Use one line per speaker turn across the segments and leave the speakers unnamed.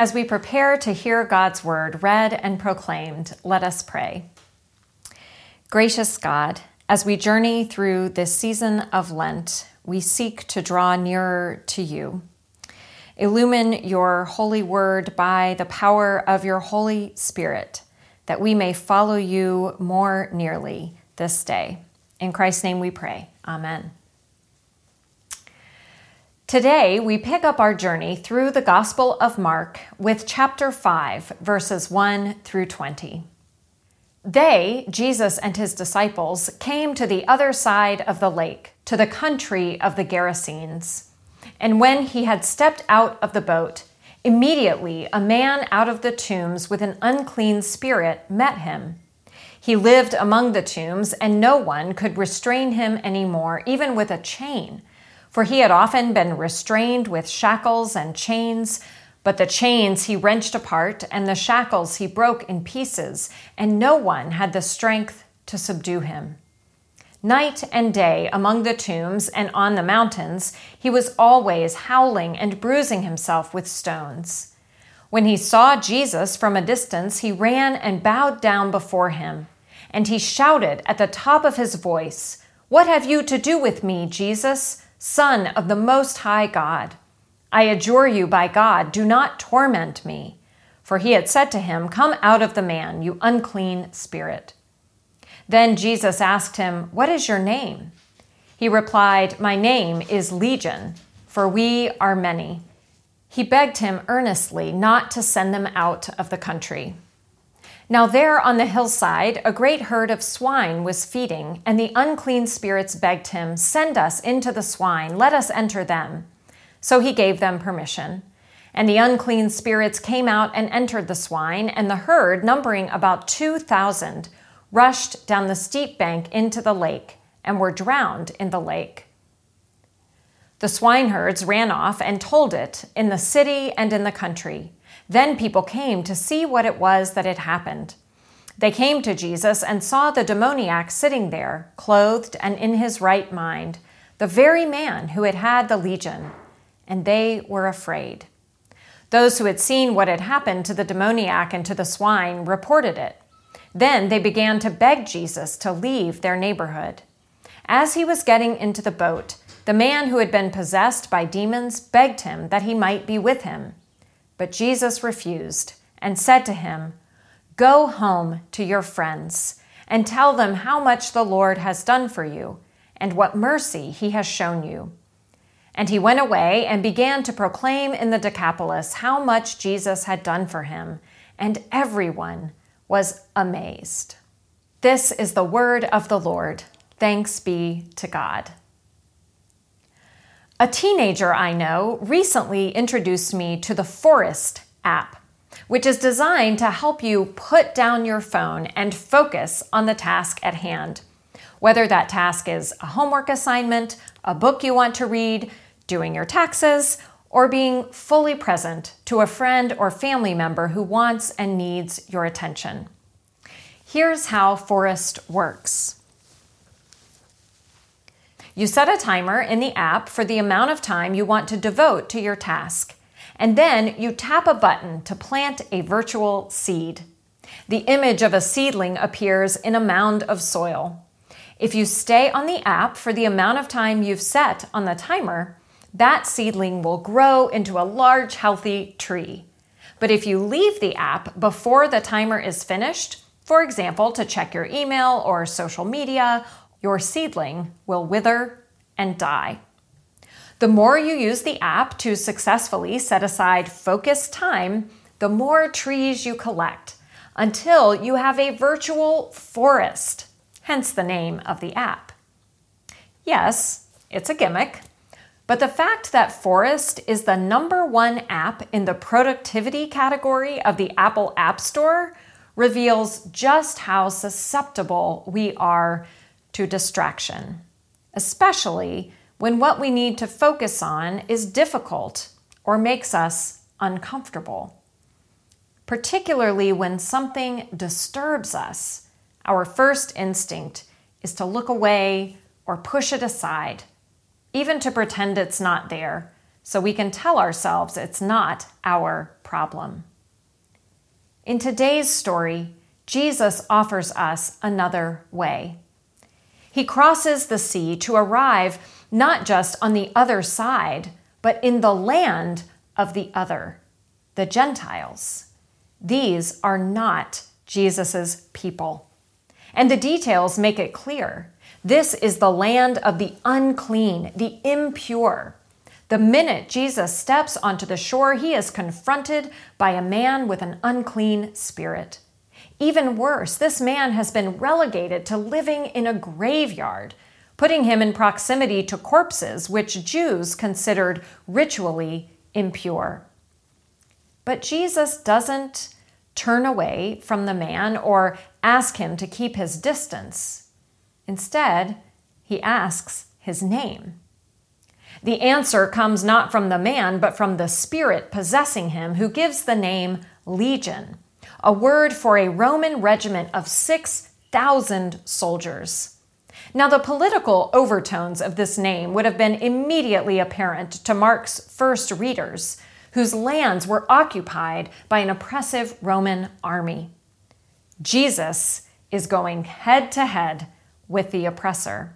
As we prepare to hear God's word read and proclaimed, let us pray. Gracious God, as we journey through this season of Lent, we seek to draw nearer to you. Illumine your holy word by the power of your Holy Spirit, that we may follow you more nearly this day. In Christ's name we pray. Amen. Today, we pick up our journey through the Gospel of Mark with chapter 5, verses 1 through 20. They, Jesus and his disciples, came to the other side of the lake, to the country of the Gerasenes. And when he had stepped out of the boat, immediately a man out of the tombs with an unclean spirit met him. He lived among the tombs, and no one could restrain him any more, even with a chain for he had often been restrained with shackles and chains. But the chains he wrenched apart, and the shackles he broke in pieces, and no one had the strength to subdue him. Night and day among the tombs and on the mountains, he was always howling and bruising himself with stones. When he saw Jesus from a distance, he ran and bowed down before him, and he shouted at the top of his voice, What have you to do with me, Jesus? Son of the Most High God. I adjure you by God, do not torment me. For he had said to him, Come out of the man, you unclean spirit. Then Jesus asked him, What is your name? He replied, My name is Legion, for we are many. He begged him earnestly not to send them out of the country. Now, there on the hillside, a great herd of swine was feeding, and the unclean spirits begged him, Send us into the swine, let us enter them. So he gave them permission. And the unclean spirits came out and entered the swine, and the herd, numbering about 2,000, rushed down the steep bank into the lake and were drowned in the lake. The swineherds ran off and told it in the city and in the country. Then people came to see what it was that had happened. They came to Jesus and saw the demoniac sitting there, clothed and in his right mind, the very man who had had the legion, and they were afraid. Those who had seen what had happened to the demoniac and to the swine reported it. Then they began to beg Jesus to leave their neighborhood. As he was getting into the boat, the man who had been possessed by demons begged him that he might be with him. But Jesus refused and said to him, Go home to your friends and tell them how much the Lord has done for you and what mercy he has shown you. And he went away and began to proclaim in the Decapolis how much Jesus had done for him, and everyone was amazed. This is the word of the Lord. Thanks be to God. A teenager I know recently introduced me to the Forest app, which is designed to help you put down your phone and focus on the task at hand. Whether that task is a homework assignment, a book you want to read, doing your taxes, or being fully present to a friend or family member who wants and needs your attention. Here's how Forest works. You set a timer in the app for the amount of time you want to devote to your task, and then you tap a button to plant a virtual seed. The image of a seedling appears in a mound of soil. If you stay on the app for the amount of time you've set on the timer, that seedling will grow into a large, healthy tree. But if you leave the app before the timer is finished, for example, to check your email or social media your seedling will wither and die. The more you use the app to successfully set aside focused time, the more trees you collect until you have a virtual forest, hence the name of the app. Yes, it's a gimmick, but the fact that Forest is the number one app in the productivity category of the Apple App Store reveals just how susceptible we are to distraction, especially when what we need to focus on is difficult or makes us uncomfortable. Particularly when something disturbs us, our first instinct is to look away or push it aside, even to pretend it's not there, so we can tell ourselves it's not our problem. In today's story, Jesus offers us another way. He crosses the sea to arrive not just on the other side, but in the land of the other, the Gentiles. These are not Jesus' people. And the details make it clear. This is the land of the unclean, the impure. The minute Jesus steps onto the shore, he is confronted by a man with an unclean spirit. Even worse, this man has been relegated to living in a graveyard, putting him in proximity to corpses which Jews considered ritually impure. But Jesus doesn't turn away from the man or ask him to keep his distance. Instead, he asks his name. The answer comes not from the man, but from the spirit possessing him, who gives the name Legion, a word for a Roman regiment of 6,000 soldiers. Now, the political overtones of this name would have been immediately apparent to Mark's first readers, whose lands were occupied by an oppressive Roman army. Jesus is going head to head with the oppressor,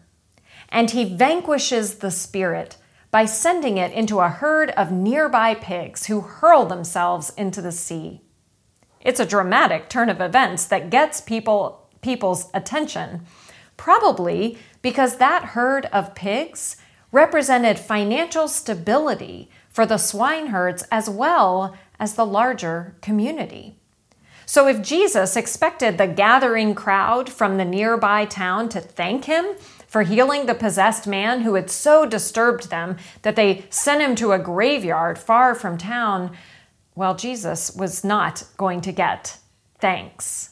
and he vanquishes the spirit by sending it into a herd of nearby pigs who hurl themselves into the sea. It's a dramatic turn of events that gets people, people's attention, probably because that herd of pigs represented financial stability for the swineherds as well as the larger community. So, if Jesus expected the gathering crowd from the nearby town to thank him for healing the possessed man who had so disturbed them that they sent him to a graveyard far from town, well, Jesus was not going to get thanks.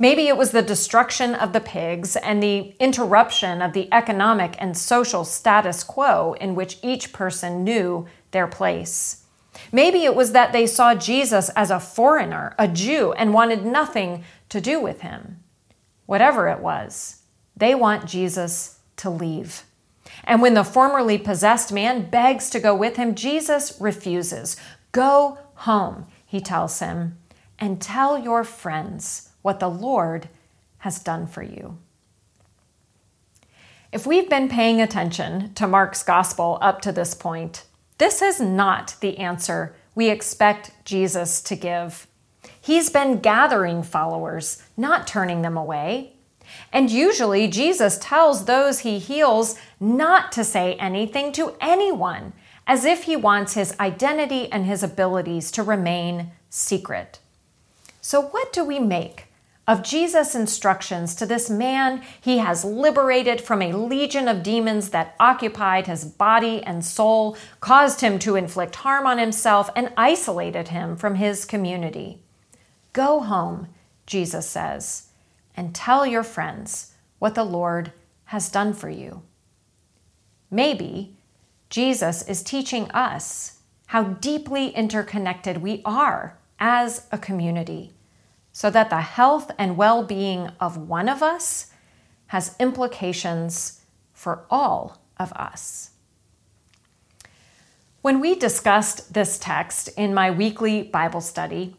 Maybe it was the destruction of the pigs and the interruption of the economic and social status quo in which each person knew their place. Maybe it was that they saw Jesus as a foreigner, a Jew, and wanted nothing to do with him. Whatever it was, they want Jesus to leave. And when the formerly possessed man begs to go with him, Jesus refuses. Go home, he tells him, and tell your friends what the Lord has done for you. If we've been paying attention to Mark's gospel up to this point, this is not the answer we expect Jesus to give. He's been gathering followers, not turning them away. And usually, Jesus tells those he heals not to say anything to anyone, as if he wants his identity and his abilities to remain secret. So, what do we make of Jesus' instructions to this man he has liberated from a legion of demons that occupied his body and soul, caused him to inflict harm on himself, and isolated him from his community? Go home, Jesus says and tell your friends what the Lord has done for you. Maybe Jesus is teaching us how deeply interconnected we are as a community, so that the health and well being of one of us has implications for all of us. When we discussed this text in my weekly Bible study,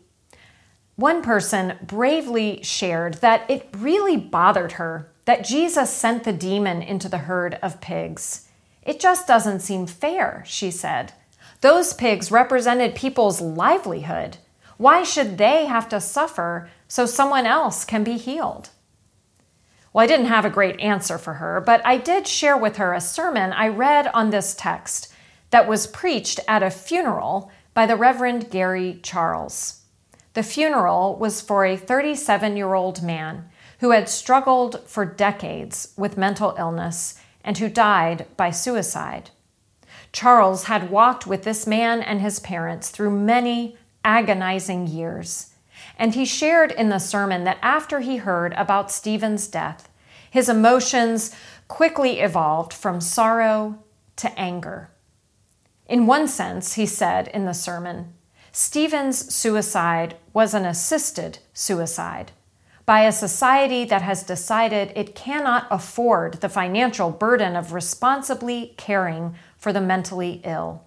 one person bravely shared that it really bothered her that Jesus sent the demon into the herd of pigs. It just doesn't seem fair, she said. Those pigs represented people's livelihood. Why should they have to suffer so someone else can be healed? Well, I didn't have a great answer for her, but I did share with her a sermon I read on this text that was preached at a funeral by the Reverend Gary Charles. The funeral was for a 37 year old man who had struggled for decades with mental illness and who died by suicide. Charles had walked with this man and his parents through many agonizing years, and he shared in the sermon that after he heard about Stephen's death, his emotions quickly evolved from sorrow to anger. In one sense, he said in the sermon, Stephen's suicide was an assisted suicide by a society that has decided it cannot afford the financial burden of responsibly caring for the mentally ill.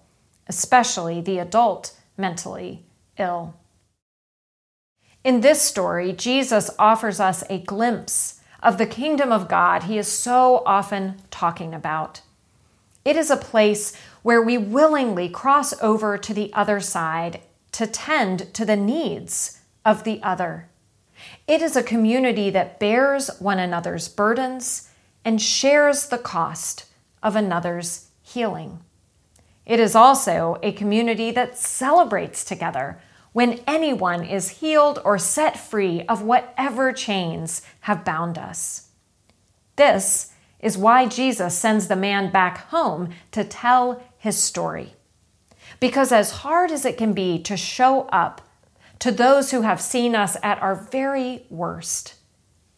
especially the adult mentally ill. In this story, Jesus offers us a glimpse of the kingdom of God he is so often talking about. It is a place where we willingly cross over to the other side to tend to the needs of the other. It is a community that bears one another's burdens and shares the cost of another's healing. It is also a community that celebrates together when anyone is healed or set free of whatever chains have bound us. This is why Jesus sends the man back home to tell his story. Because as hard as it can be to show up to those who have seen us at our very worst,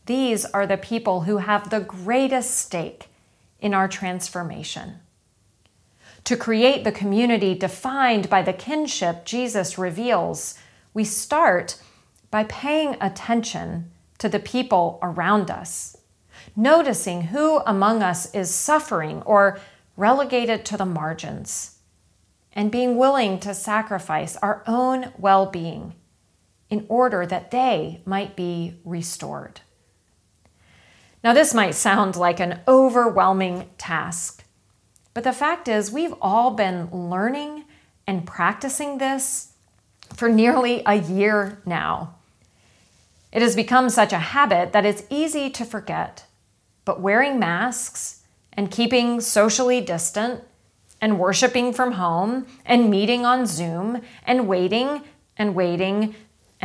these are the people who have the greatest stake in our transformation. To create the community defined by the kinship Jesus reveals, we start by paying attention to the people around us, noticing who among us is suffering or relegated to the margins, and being willing to sacrifice our own well being in order that they might be restored. Now, this might sound like an overwhelming task, but the fact is, we've all been learning and practicing this for nearly a year now. It has become such a habit that it's easy to forget. But wearing masks and keeping socially distant and worshiping from home and meeting on Zoom and waiting and waiting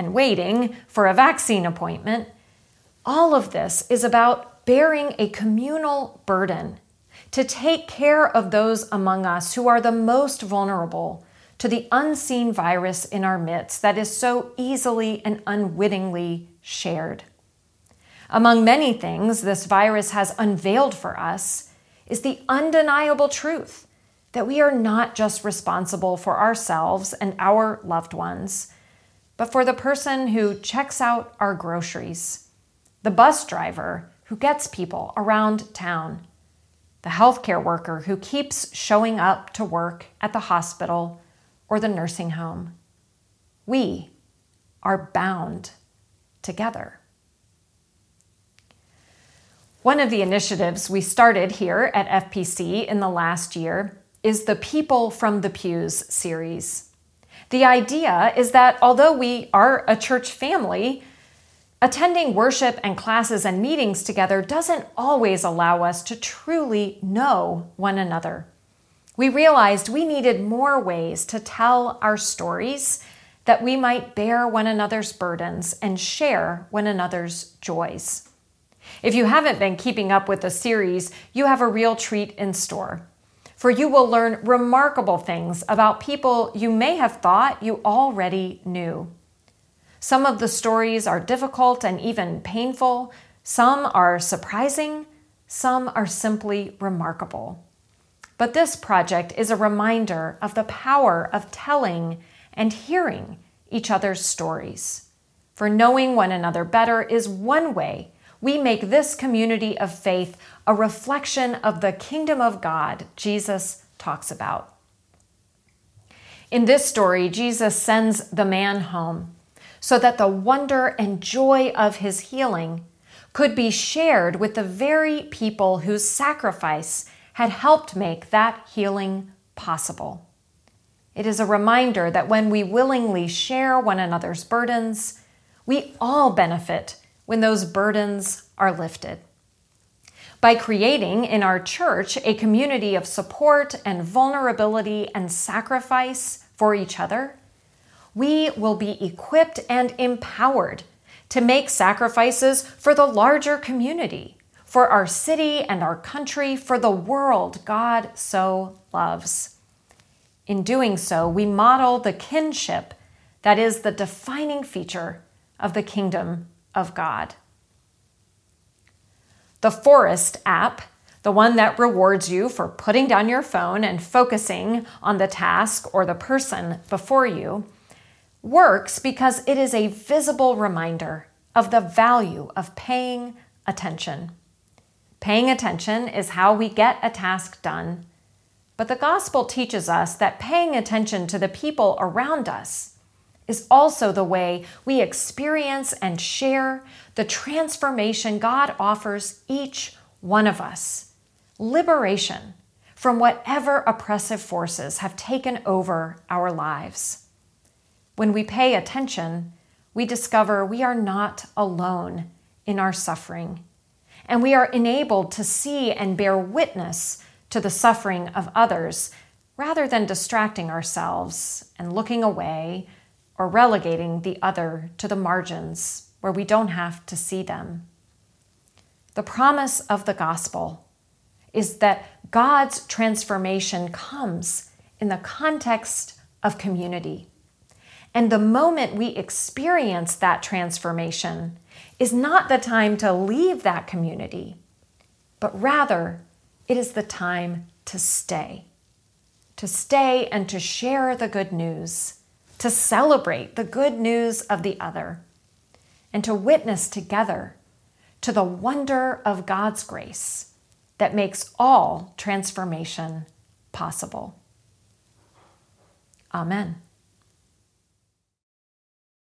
and waiting for a vaccine appointment, all of this is about bearing a communal burden to take care of those among us who are the most vulnerable to the unseen virus in our midst that is so easily and unwittingly shared. Among many things this virus has unveiled for us is the undeniable truth that we are not just responsible for ourselves and our loved ones, but for the person who checks out our groceries, the bus driver who gets people around town the healthcare worker who keeps showing up to work at the hospital or the nursing home. We are bound together. One of the initiatives we started here at FPC in the last year is the People from the Pews series. The idea is that although we are a church family, Attending worship and classes and meetings together doesn't always allow us to truly know one another. We realized we needed more ways to tell our stories that we might bear one another's burdens and share one another's joys. If you haven't been keeping up with the series, you have a real treat in store. For you will learn remarkable things about people you may have thought you already knew. Some of the stories are difficult and even painful, some are surprising, some are simply remarkable. But this project is a reminder of the power of telling and hearing each other's stories. For knowing one another better is one way we make this community of faith a reflection of the kingdom of God Jesus talks about. In this story, Jesus sends the man home so that the wonder and joy of his healing could be shared with the very people whose sacrifice had helped make that healing possible. It is a reminder that when we willingly share one another's burdens, we all benefit when those burdens are lifted. By creating in our church a community of support and vulnerability and sacrifice for each other, we will be equipped and empowered to make sacrifices for the larger community, for our city and our country, for the world God so loves. In doing so, we model the kinship that is the defining feature of the kingdom of God. The Forest app, the one that rewards you for putting down your phone and focusing on the task or the person before you, works because it is a visible reminder of the value of paying attention. Paying attention is how we get a task done, But the gospel teaches us that paying attention to the people around us is also the way we experience and share the transformation God offers each one of us liberation from whatever oppressive forces have taken over our lives. When we pay attention, we discover we are not alone in our suffering, and we are enabled to see and bear witness to the suffering of others rather than distracting ourselves and looking away or relegating the other to the margins where we don't have to see them. The promise of the gospel is that God's transformation comes in the context of community. And the moment we experience that transformation is not the time to leave that community, but rather it is the time to stay. To stay and to share the good news to celebrate the good news of the other, and to witness together to the wonder of God's grace that makes all transformation possible. Amen.